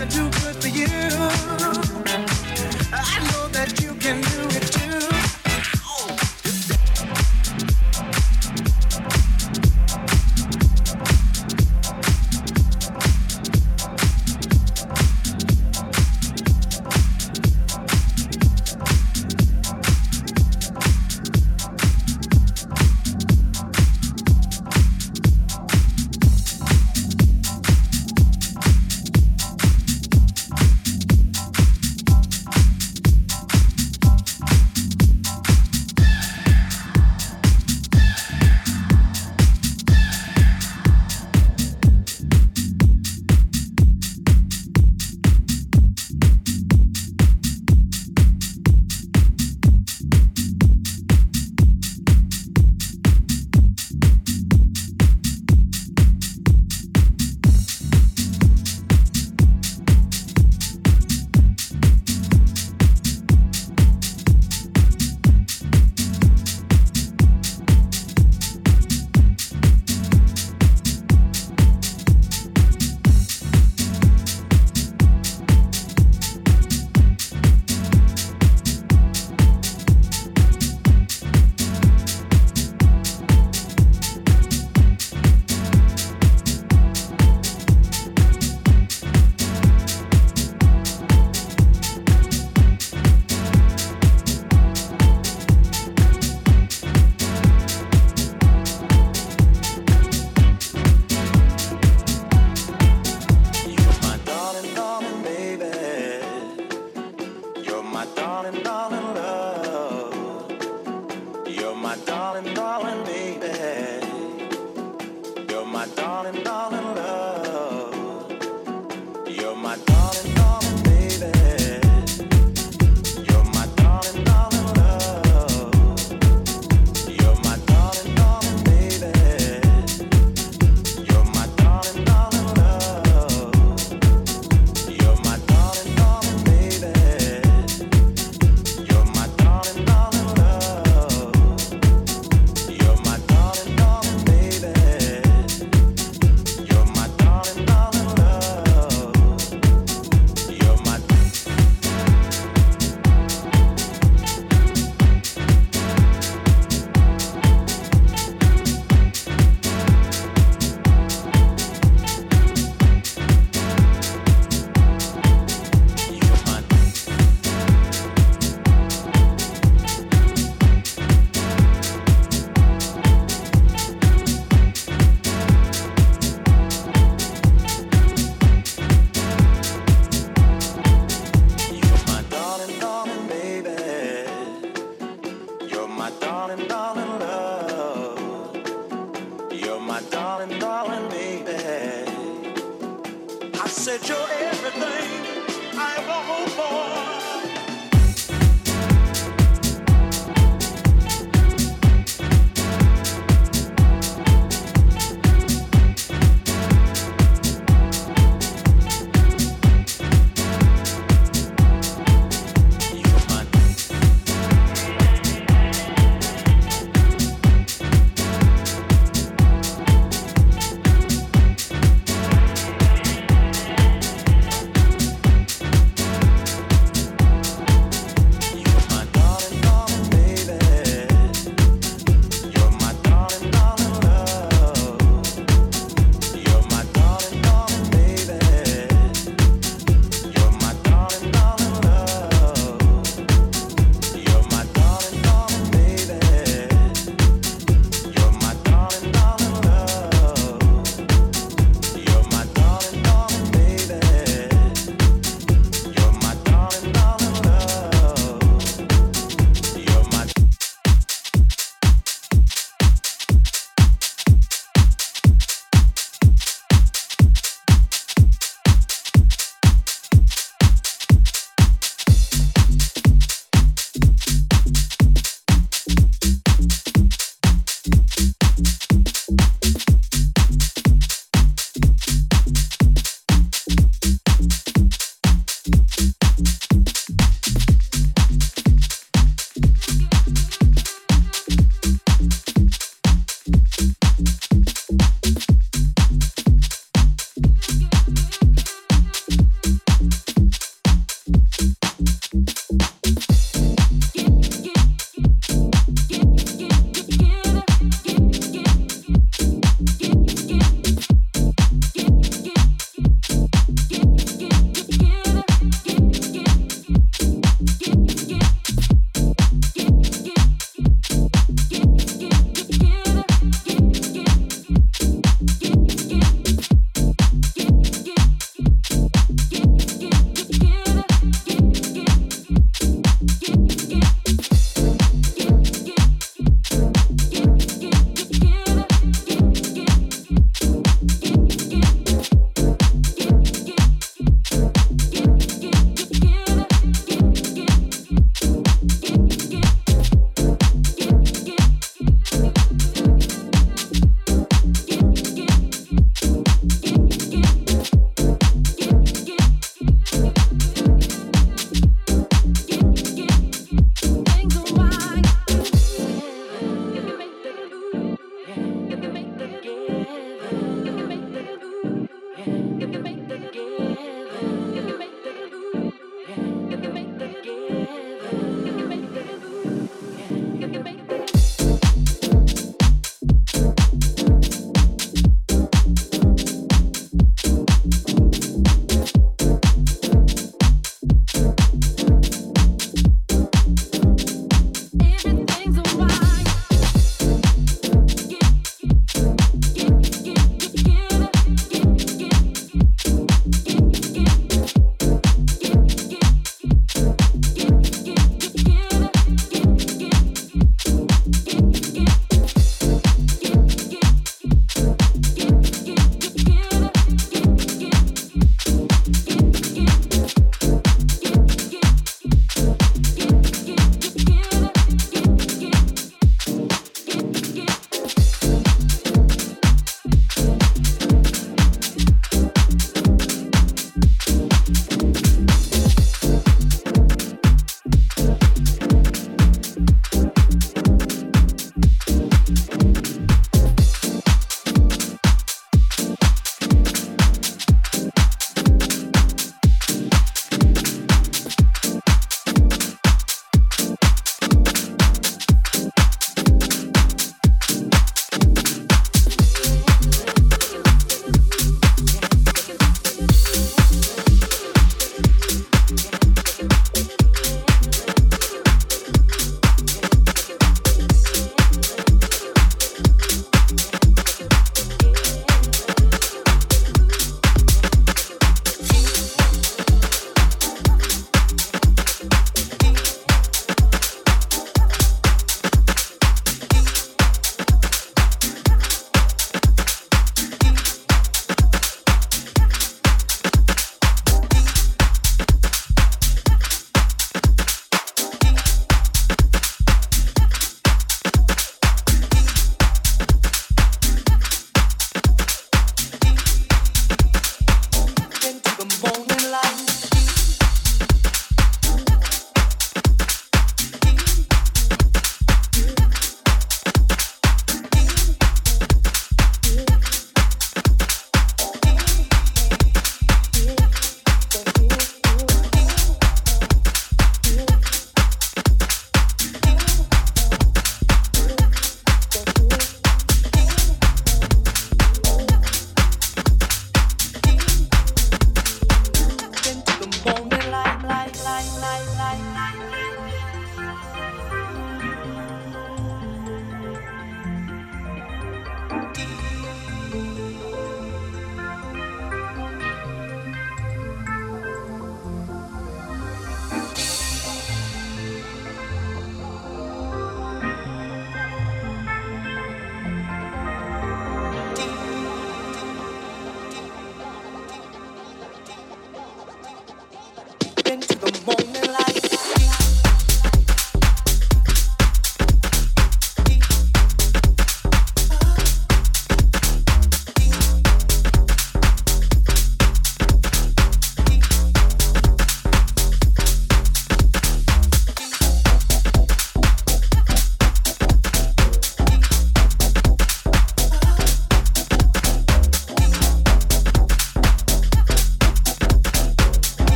You're